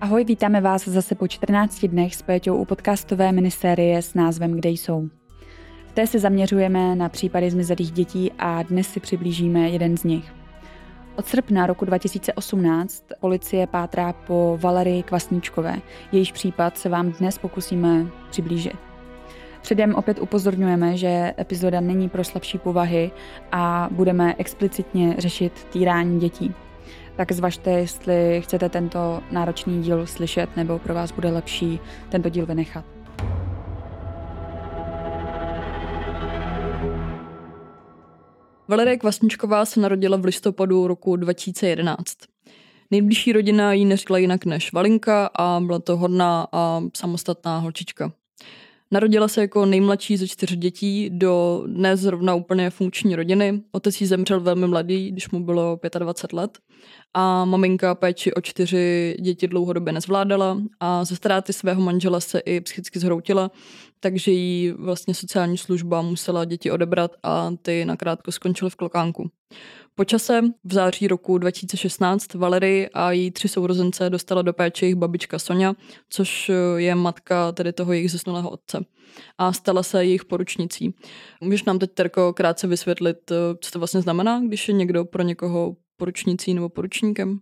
Ahoj, vítáme vás zase po 14 dnech s Péťou u podcastové minisérie s názvem Kde jsou. V té se zaměřujeme na případy zmizelých dětí a dnes si přiblížíme jeden z nich. Od srpna roku 2018 policie pátrá po Valerii Kvasníčkové. Jejíž případ se vám dnes pokusíme přiblížit. Předem opět upozorňujeme, že epizoda není pro slabší povahy a budeme explicitně řešit týrání dětí tak zvažte, jestli chcete tento náročný díl slyšet, nebo pro vás bude lepší tento díl vynechat. Valerie Kvasničková se narodila v listopadu roku 2011. Nejbližší rodina jí neřekla jinak než Valinka a byla to hodná a samostatná holčička. Narodila se jako nejmladší ze čtyř dětí do dnes zrovna úplně funkční rodiny. Otec jí zemřel velmi mladý, když mu bylo 25 let. A maminka péči o čtyři děti dlouhodobě nezvládala a ze ztráty svého manžela se i psychicky zhroutila, takže jí vlastně sociální služba musela děti odebrat a ty nakrátko skončily v klokánku. Po čase v září roku 2016 Valery a její tři sourozence dostala do péče jejich babička Sonja, což je matka tedy toho jejich zesnulého otce. A stala se jejich poručnicí. Můžeš nám teď, Terko, krátce vysvětlit, co to vlastně znamená, když je někdo pro někoho poručnicí nebo poručníkem?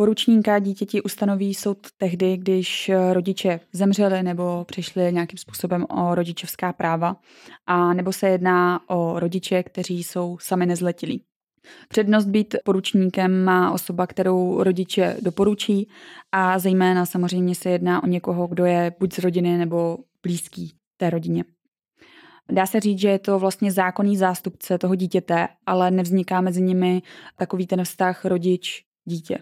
Poručníka dítěti ustanoví soud tehdy, když rodiče zemřeli nebo přišli nějakým způsobem o rodičovská práva, a nebo se jedná o rodiče, kteří jsou sami nezletilí. Přednost být poručníkem má osoba, kterou rodiče doporučí a zejména samozřejmě se jedná o někoho, kdo je buď z rodiny nebo blízký té rodině. Dá se říct, že je to vlastně zákonný zástupce toho dítěte, ale nevzniká mezi nimi takový ten vztah rodič-dítě.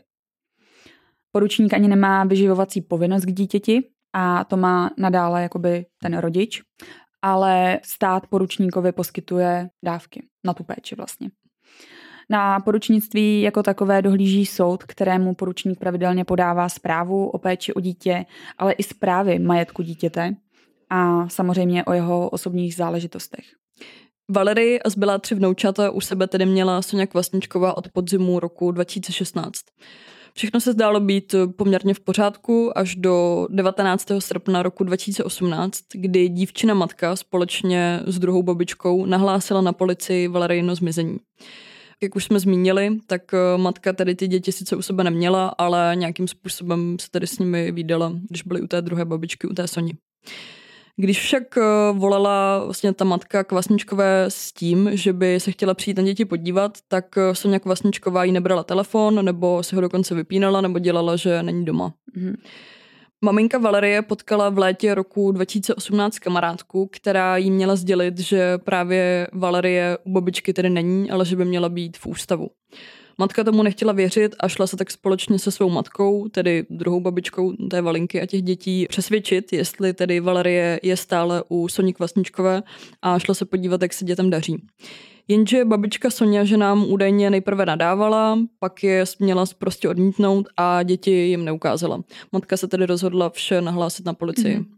Poručník ani nemá vyživovací povinnost k dítěti a to má nadále jakoby ten rodič, ale stát poručníkovi poskytuje dávky na tu péči vlastně. Na poručnictví jako takové dohlíží soud, kterému poručník pravidelně podává zprávu o péči o dítě, ale i zprávy majetku dítěte a samozřejmě o jeho osobních záležitostech. Valery a zbylá tři vnoučata u sebe tedy měla Sonja Kvasničková od podzimu roku 2016. Všechno se zdálo být poměrně v pořádku až do 19. srpna roku 2018, kdy dívčina matka společně s druhou babičkou nahlásila na policii Valerino zmizení. Jak už jsme zmínili, tak eh, matka tady ty děti sice u sebe neměla, ale nějakým způsobem se tady s nimi vydala, když byly u té druhé babičky, u té Soni. Když však eh, volala vlastně ta matka Kvasničkové s tím, že by se chtěla přijít na děti podívat, tak eh, Sonja Kvasničková jí nebrala telefon, nebo si ho dokonce vypínala, nebo dělala, že není doma. Mm-hmm. Maminka Valerie potkala v létě roku 2018 kamarádku, která jí měla sdělit, že právě Valerie u babičky tedy není, ale že by měla být v ústavu. Matka tomu nechtěla věřit a šla se tak společně se svou matkou, tedy druhou babičkou té Valinky a těch dětí, přesvědčit, jestli tedy Valerie je stále u Soní Kvasničkové a šla se podívat, jak se dětem daří. Jenže babička Sonja, že nám údajně nejprve nadávala, pak je měla prostě odmítnout a děti jim neukázala. Matka se tedy rozhodla vše nahlásit na policii. Mm-hmm.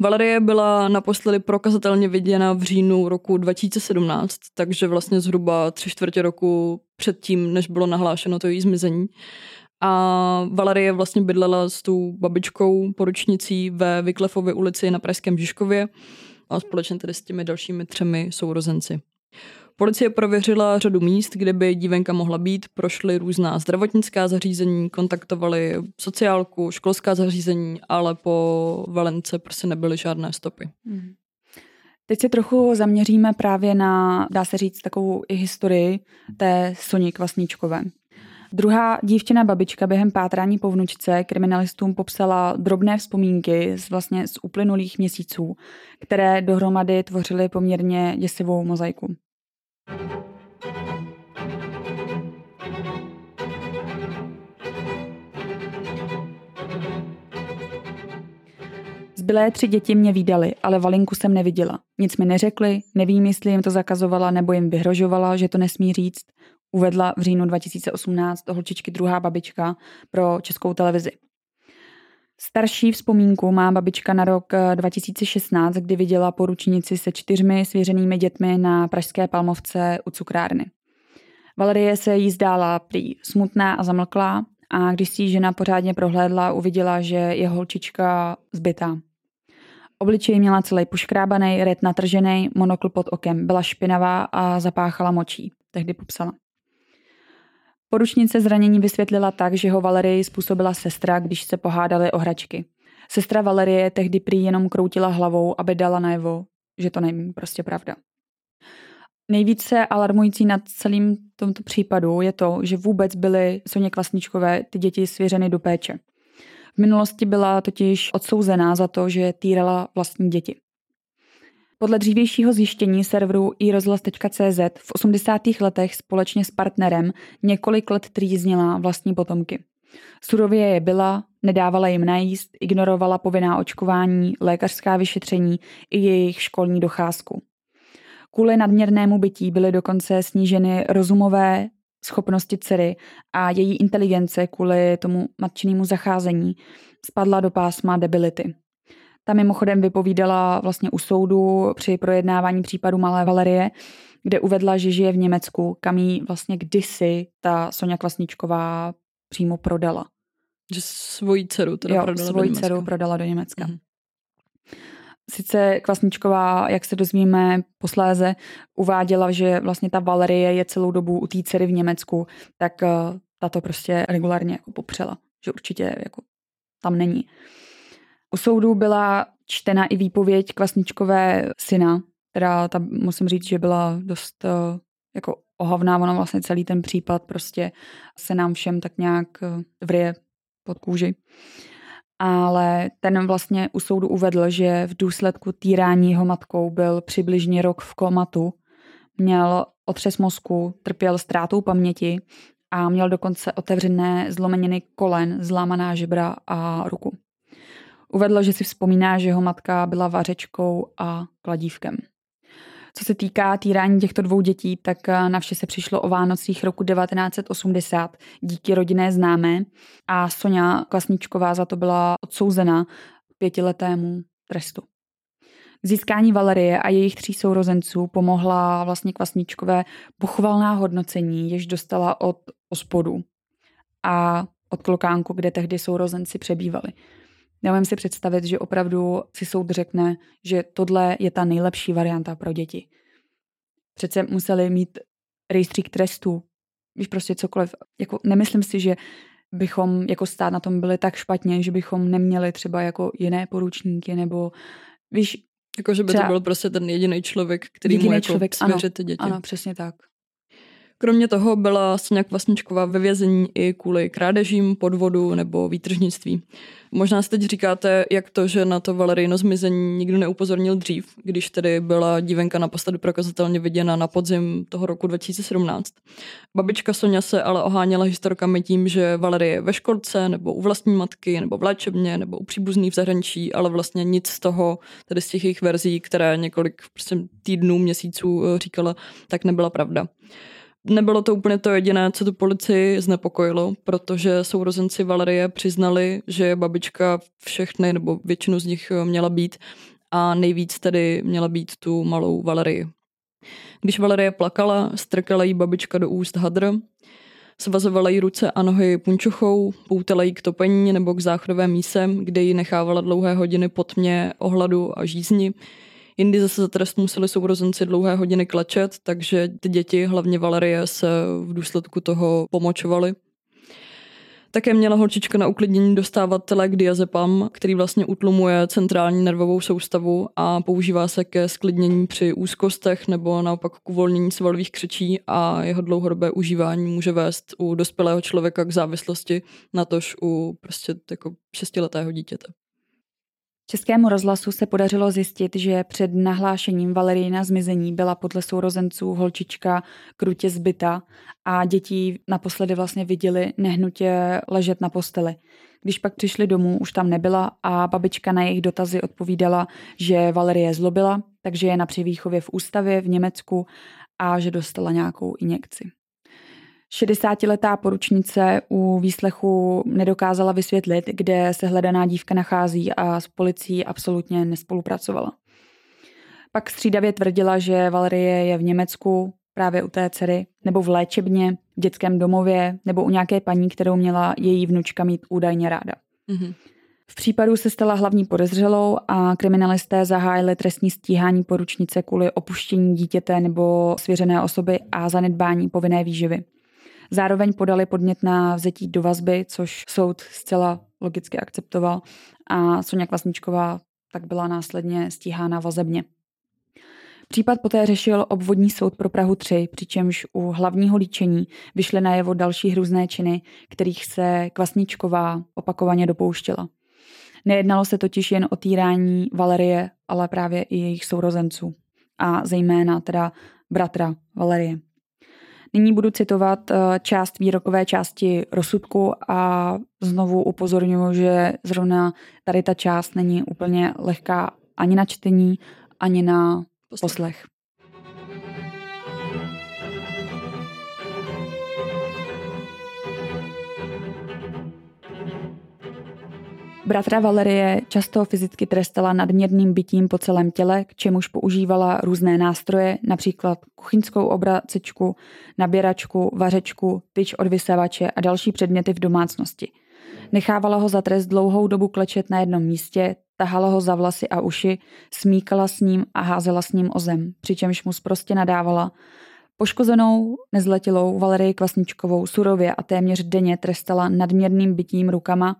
Valerie byla naposledy prokazatelně viděna v říjnu roku 2017, takže vlastně zhruba tři čtvrtě roku předtím, než bylo nahlášeno to její zmizení. A Valerie vlastně bydlela s tou babičkou poručnicí ve Vyklefově ulici na Pražském Žižkově a společně tedy s těmi dalšími třemi sourozenci. Policie prověřila řadu míst, kde by dívenka mohla být, prošly různá zdravotnická zařízení, kontaktovali sociálku, školská zařízení, ale po Valence prostě nebyly žádné stopy. Hmm. Teď se trochu zaměříme právě na, dá se říct, takovou i historii té Soni Kvasničkové. Druhá dívčina babička během pátrání po vnučce kriminalistům popsala drobné vzpomínky z vlastně z uplynulých měsíců, které dohromady tvořily poměrně děsivou mozaiku. Zbylé tři děti mě výdali, ale Valinku jsem neviděla. Nic mi neřekli, nevím, jestli jim to zakazovala nebo jim vyhrožovala, že to nesmí říct, uvedla v říjnu 2018 do holčičky druhá babička pro českou televizi. Starší vzpomínku má babička na rok 2016, kdy viděla poručnici se čtyřmi svěřenými dětmi na Pražské Palmovce u cukrárny. Valerie se jí zdála prý smutná a zamlklá a když si žena pořádně prohlédla, uviděla, že je holčička zbytá. Obličej měla celý poškrábaný, red natržený, monokl pod okem, byla špinavá a zapáchala močí, tehdy popsala. Poručnice zranění vysvětlila tak, že ho Valerii způsobila sestra, když se pohádali o hračky. Sestra Valerie tehdy prý jenom kroutila hlavou, aby dala najevo, že to není prostě pravda. Nejvíce alarmující nad celým tomto případu je to, že vůbec byly Soně Kvasničkové ty děti svěřeny do péče. V minulosti byla totiž odsouzená za to, že týrala vlastní děti. Podle dřívějšího zjištění serveru iRozhlas.cz v 80. letech společně s partnerem několik let trýznila vlastní potomky. Surově je byla, nedávala jim najíst, ignorovala povinná očkování, lékařská vyšetření i jejich školní docházku. Kvůli nadměrnému bytí byly dokonce sníženy rozumové schopnosti dcery a její inteligence kvůli tomu matčinému zacházení spadla do pásma debility. Ta mimochodem vypovídala vlastně u soudu při projednávání případu Malé Valerie, kde uvedla, že žije v Německu, kam jí vlastně kdysi ta Sonja Kvasničková přímo prodala. Že svoji dceru teda jo, prodala svoji do Německa. dceru prodala do Německa. Mhm. Sice Kvasničková, jak se dozvíme posléze, uváděla, že vlastně ta Valerie je celou dobu u té dcery v Německu, tak uh, ta to prostě regulárně jako popřela, že určitě jako tam není. U soudu byla čtena i výpověď Kvasničkové syna, která tam musím říct, že byla dost uh, jako ohavná, ono vlastně celý ten případ prostě se nám všem tak nějak uh, vrije pod kůži. Ale ten vlastně u soudu uvedl, že v důsledku týrání jeho matkou byl přibližně rok v komatu, měl otřes mozku, trpěl ztrátou paměti a měl dokonce otevřené zlomeniny kolen, zlámaná žebra a ruku. Uvedl, že si vzpomíná, že jeho matka byla vařečkou a kladívkem. Co se týká týrání těchto dvou dětí, tak eh, na vše se přišlo o Vánocích roku 1980 díky rodinné známé a Sonja Klasničková za to byla odsouzena pětiletému trestu. Získání Valerie a jejich tří sourozenců pomohla vlastně Kvasničkové pochvalná hodnocení, jež dostala od ospodu a od klokánku, kde tehdy sourozenci přebývali. Neumím si představit, že opravdu si soud řekne, že tohle je ta nejlepší varianta pro děti. Přece museli mít rejstřík trestů, víš prostě cokoliv. Jako, nemyslím si, že bychom jako stát na tom byli tak špatně, že bychom neměli třeba jako jiné poručníky nebo víš, Jako, že by Třeba- to byl prostě ten jediný člověk, který mu Jedinej jako člověk, ano, ty děti. ano, přesně tak. Kromě toho byla Soňa Kvasničková ve vězení i kvůli krádežím, podvodu nebo výtržnictví. Možná si teď říkáte, jak to, že na to Valerino zmizení nikdo neupozornil dřív, když tedy byla dívenka naposledy prokazatelně viděna na podzim toho roku 2017. Babička Sonja se ale oháněla historkami tím, že Valerie je ve školce, nebo u vlastní matky, nebo v léčebně, nebo u příbuzných v zahraničí, ale vlastně nic z toho, tedy z těch jejich verzí, které několik prostě týdnů, měsíců eh, říkala, tak nebyla pravda. Nebylo to úplně to jediné, co tu policii znepokojilo, protože sourozenci Valerie přiznali, že babička všechny nebo většinu z nich eh, měla být a nejvíc tedy měla být tu malou Valerii. Když Valerie plakala, strkala jí babička do úst hadr, svazovala jí ruce a nohy punčochou, poutala jí k topení nebo k záchodové míse, kde ji nechávala dlouhé hodiny pod tmě, ohladu a žízni. Jindy zase za trest museli sourozenci dlouhé hodiny klečet, takže ty děti, hlavně Valerie, se v důsledku toho pomočovaly. Také měla holčička na uklidnění dostávat lék diazepam, který vlastně utlumuje centrální nervovou soustavu a používá se ke sklidnění při úzkostech nebo naopak k uvolnění svalových křečí a jeho dlouhodobé užívání může vést u dospělého člověka k závislosti, natož u prostě jako šestiletého dítěte. Českému rozhlasu se podařilo zjistit, že před nahlášením Valerijna zmizení byla podle sourozenců holčička krutě zbyta a děti naposledy vlastně viděli nehnutě ležet na posteli. Když pak přišli domů, už tam nebyla a babička na jejich dotazy odpovídala, že Valerie zlobila, takže je na přivýchově v ústavě v Německu a že dostala nějakou injekci. 60-letá poručnice u výslechu nedokázala vysvětlit, kde se hledaná dívka nachází a s policií absolutně nespolupracovala. Pak střídavě tvrdila, že Valerie je v Německu, právě u té dcery, nebo v léčebně, v dětském domově, nebo u nějaké paní, kterou měla její vnučka mít údajně ráda. Mm-hmm. V případu se stala hlavní podezřelou a kriminalisté zahájili trestní stíhání poručnice kvůli opuštění dítěte nebo svěřené osoby a zanedbání povinné výživy. Zároveň podali podnět na vzetí do vazby, což soud zcela logicky akceptoval a Sonja Kvasničková tak byla následně stíhána vazebně. Případ poté řešil obvodní soud pro Prahu 3, přičemž u hlavního líčení vyšly najevo další hrůzné činy, kterých se Kvasničková opakovaně dopouštěla. Nejednalo se totiž jen o týrání Valerie, ale právě i jejich sourozenců. A zejména teda bratra Valerie. Nyní budu citovat eh, část výrokové části rozsudku a znovu upozorňuji, že zrovna tady ta část není úplně lehká ani na čtení, ani na poslech. Bratra Valerie často fyzicky trestala nadměrným bytím po celém těle, k čemuž používala různé nástroje, například kuchyňskou obracečku, naběračku, vařečku, tyč od vysavače a další předměty v domácnosti. Nechávala ho za trest dlouhou dobu klečet na jednom místě, tahala ho za vlasy a uši, smíkala s ním a házela s ním o zem, přičemž mu prostě nadávala. Poškozenou nezletilou Valerii Kvasničkovou surově a téměř denně trestala nadměrným bytím rukama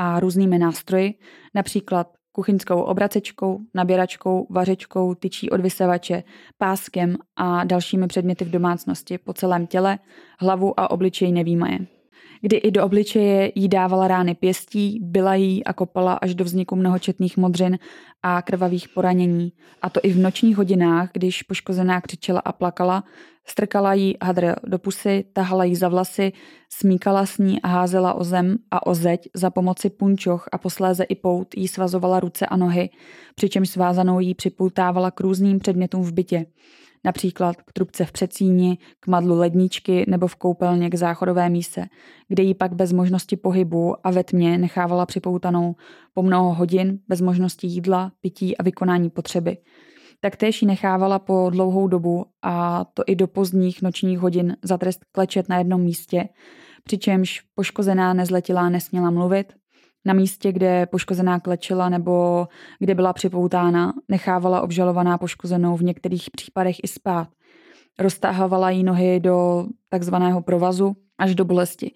a různými nástroji, například kuchyňskou obracečkou, naběračkou, vařečkou, tyčí od vysavače, páskem a dalšími předměty v domácnosti po celém těle, hlavu a obličej nevýmaje kdy i do obličeje jí dávala rány pěstí, byla jí a kopala až do vzniku mnohočetných modřin a krvavých poranění. A to i v nočních hodinách, když poškozená křičela a plakala, strkala jí hadr do pusy, tahala jí za vlasy, smíkala s ní a házela o zem a o zeď za pomoci punčoch a posléze i pout jí svazovala ruce a nohy, přičemž svázanou jí připoutávala k různým předmětům v bytě například k trubce v přecíni, k madlu ledničky nebo v koupelně k záchodové míse, kde ji pak bez možnosti pohybu a ve tmě nechávala připoutanou po mnoho hodin bez možnosti jídla, pití a vykonání potřeby. Taktéž ji nechávala po dlouhou dobu, a to i do pozdních nočních hodin, za trest klečet na jednom místě, přičemž poškozená nezletilá nesměla mluvit, na místě, kde poškozená klečela nebo kde byla připoutána, nechávala obžalovaná poškozenou v některých případech i spát. Roztahovala jí nohy do takzvaného provazu až do bolesti.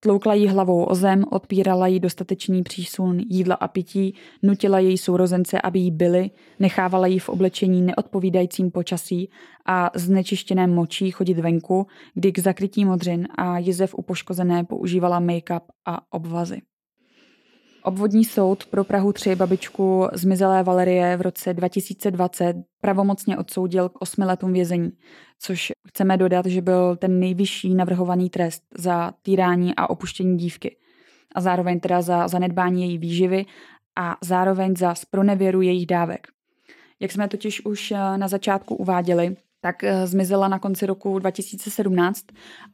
Tloukla jí hlavou o zem, odpírala jí dostatečný přísun jídla a pití, nutila její sourozence, aby jí byli, nechávala jí v oblečení neodpovídajícím počasí a znečištěném močí chodit venku, kdy k zakrytí modřin a jizev u poškozené používala make-up a obvazy. Obvodní soud pro Prahu 3 babičku zmizelé Valerie v roce 2020 pravomocně odsoudil k osmi letům vězení, což chceme dodat, že byl ten nejvyšší navrhovaný trest za týrání a opuštění dívky a zároveň teda za zanedbání její výživy a zároveň za spronevěru jejich dávek. Jak jsme totiž už eh, na začátku uváděli, tak eh, zmizela na konci roku 2017,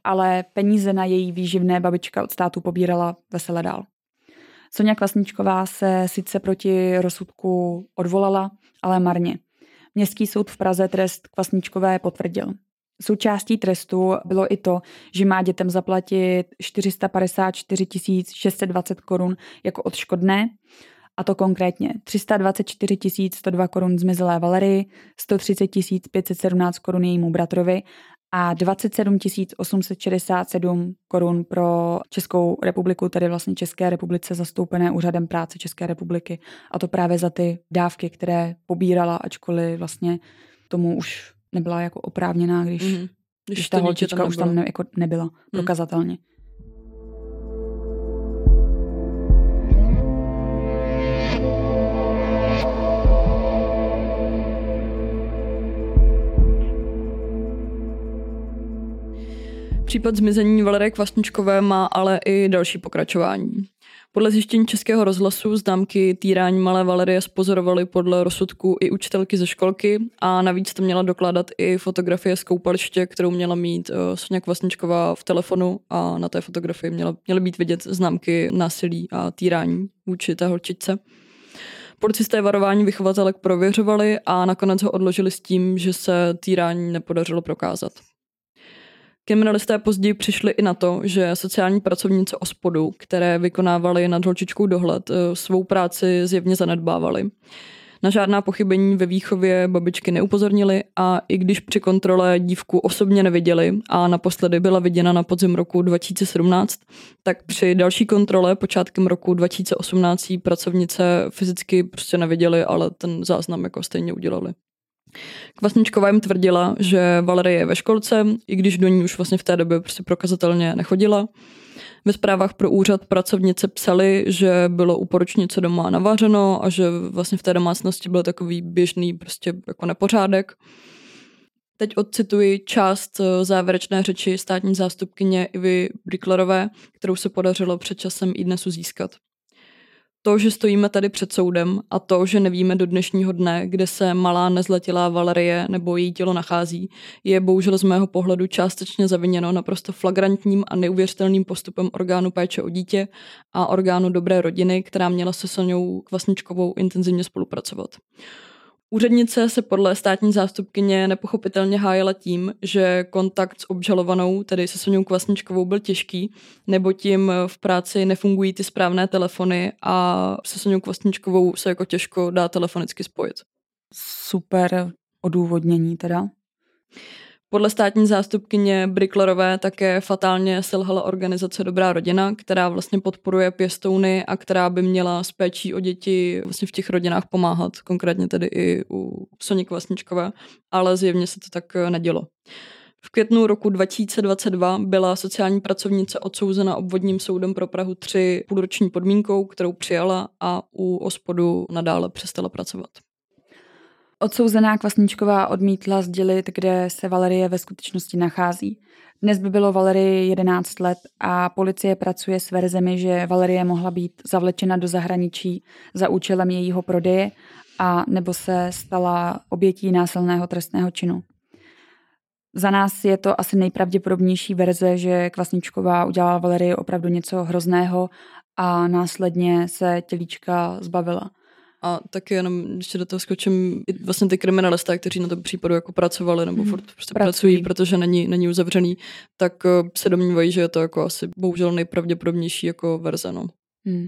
ale peníze na její výživné babička od státu pobírala vesele dál. Sonja Kvasničková se sice proti rozsudku odvolala, ale marně. Městský soud v Praze trest Kvasničkové potvrdil. Součástí trestu bylo i to, že má dětem zaplatit 454 620 korun jako odškodné, a to konkrétně 324 102 korun zmizelé Valerii, 130 517 korun jejímu bratrovi a 27 867 korun pro Českou republiku, tedy vlastně České republice zastoupené úřadem práce České republiky. A to právě za ty dávky, které pobírala, ačkoliv vlastně tomu už nebyla jako oprávněná, když, mm-hmm. když, když ta holčička už tam ne, jako nebyla mm. prokazatelně. Případ zmizení Valerie Kvasničkové má ale i další pokračování. Podle zjištění Českého rozhlasu známky týrání malé Valerie spozorovali podle rozsudku i učitelky ze školky a navíc to měla dokládat i fotografie z koupaliště, kterou měla mít uh, Sonja Kvasničková v telefonu a na té fotografii měla, měly být vidět známky násilí a týrání vůči té holčičce. Policisté varování vychovatelek prověřovali a nakonec ho odložili s tím, že se týrání nepodařilo prokázat. Kriminalisté později přišli i na to, že sociální pracovnice ospodu, které vykonávaly nad holčičkou dohled, eh, svou práci zjevně zanedbávaly. Na žádná pochybení ve výchově babičky neupozornili a i když při kontrole dívku osobně neviděli a naposledy byla viděna na podzim roku 2017, tak při další kontrole počátkem roku 2018 pracovnice fyzicky prostě neviděli, ale ten záznam jako stejně udělali. Kvasničková jim tvrdila, že Valerie je ve školce, i když do ní už vlastně v té době prostě prokazatelně nechodila. Ve zprávách pro úřad pracovnice psali, že bylo u poročnice doma navařeno a že vlastně v té domácnosti byl takový běžný prostě jako nepořádek. Teď odcituji část eh, závěrečné řeči státní zástupkyně Ivy Bricklerové, kterou se podařilo před časem i dnesu získat. To, že stojíme tady před soudem a to, že nevíme do dnešního dne, kde se malá nezletilá Valerie nebo její tělo nachází, je bohužel z mého pohledu částečně zaviněno naprosto flagrantním a neuvěřitelným postupem orgánu péče o dítě a orgánu dobré rodiny, která měla se Soňou Kvasničkovou intenzivně spolupracovat. Úřednice se podle státní zástupkyně nepochopitelně hájela tím, že kontakt s obžalovanou, tedy se Soňou Kvasničkovou, byl těžký, nebo tím v práci nefungují ty správné telefony a se Soňou Kvasničkovou se jako těžko dá telefonicky spojit. Super odůvodnění teda. Podle státní zástupkyně Bricklerové také fatálně selhala organizace Dobrá rodina, která vlastně podporuje pěstouny a která by měla s péčí o děti vlastně v těch rodinách pomáhat, konkrétně tedy i u Sonik Vlastničkové, ale zjevně se to tak nedělo. V květnu roku 2022 byla sociální pracovnice odsouzena obvodním soudem pro Prahu 3 půlroční podmínkou, kterou přijala a u ospodu nadále přestala pracovat. Odsouzená Kvasničková odmítla sdělit, kde se Valerie ve skutečnosti nachází. Dnes by bylo Valerie 11 let a policie pracuje s verzemi, že Valerie mohla být zavlečena do zahraničí za účelem jejího prodeje a nebo se stala obětí násilného trestného činu. Za nás je to asi nejpravděpodobnější verze, že Kvasničková udělala Valerii opravdu něco hrozného a následně se tělíčka zbavila. A taky jenom, když do toho skočím, vlastně ty kriminalisté, kteří na tom případu jako pracovali nebo mm, furt prostě pracují. pracují, protože není, není uzavřený, tak eh, se domnívají, že je to jako asi bohužel nejpravděpodobnější jako verze. No. Mm.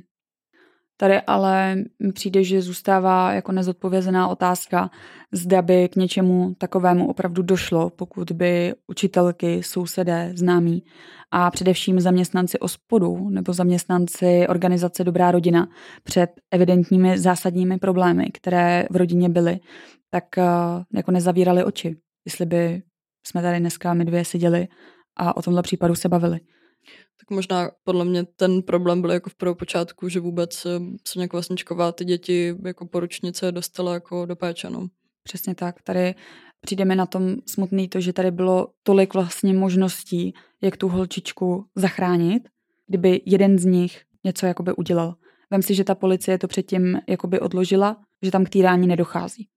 Tady ale přijde, že zůstává jako nezodpovězená otázka, zda by k něčemu takovému opravdu došlo, pokud by učitelky, sousedé, známí a především zaměstnanci ospodu nebo zaměstnanci organizace Dobrá rodina před evidentními zásadními problémy, které v rodině byly, tak eh, jako nezavírali oči, jestli by jsme tady dneska my dvě seděli a o tomhle případu se bavili tak možná podle mě ten problém byl jako v prvopočátku, že vůbec eh, Soně Kvasničková ty děti jako poručnice dostala jako do péče. No. Přesně tak. Tady přijdeme na tom smutný to, že tady bylo tolik vlastně možností, jak tu holčičku zachránit, kdyby jeden z nich něco jakoby udělal. Vem si, že ta policie to předtím jakoby odložila, že tam k týrání nedochází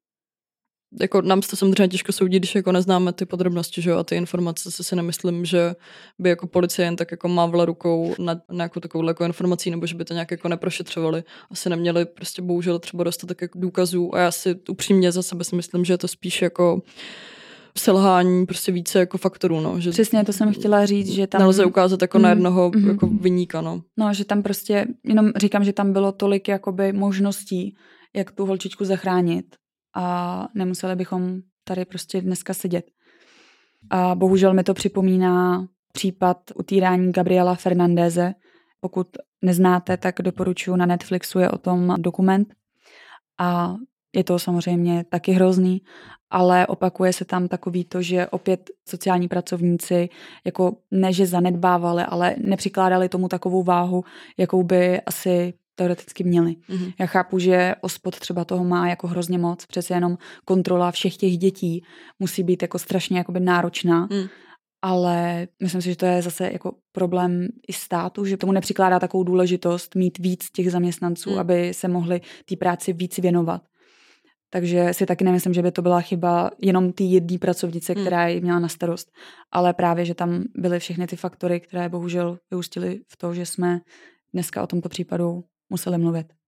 jako nám to samozřejmě těžko soudit, když jako neznáme ty podrobnosti, že jo, a ty informace se si nemyslím, že by jako policie jen tak jako mávla rukou na nějakou takovou jako informací, nebo že by to nějak jako neprošetřovali. Asi neměli prostě bohužel třeba dostatek jako důkazů a já si upřímně za sebe si myslím, že je to spíš jako selhání prostě více jako faktorů, no. Že Přesně, to jsem chtěla říct, že tam... Nelze ukázat jako mm, na jednoho mm, jako vyníka, no. No, že tam prostě, jenom říkám, že tam bylo tolik jakoby možností, jak tu holčičku zachránit a nemuseli bychom tady prostě dneska sedět. A bohužel mi to připomíná případ utírání Gabriela Fernandéze. Pokud neznáte, tak doporučuji na Netflixu je o tom dokument. A je to samozřejmě taky hrozný, ale opakuje se tam takový to, že opět sociální pracovníci jako ne, že zanedbávali, ale nepřikládali tomu takovou váhu, jakou by asi teoreticky měli. Mm-hmm. Já chápu, že ospod třeba toho má jako hrozně moc, přece jenom kontrola všech těch dětí musí být jako strašně jakoby náročná, mm. ale myslím si, že to je zase jako problém i státu, že tomu nepřikládá takovou důležitost mít víc těch zaměstnanců, mm. aby se mohli té práci víc věnovat. Takže si taky nemyslím, že by to byla chyba jenom té jedné pracovnice, mm. která ji měla na starost, ale právě, že tam byly všechny ty faktory, které bohužel vyústily v to, že jsme dneska o tomto případu museli mluvit.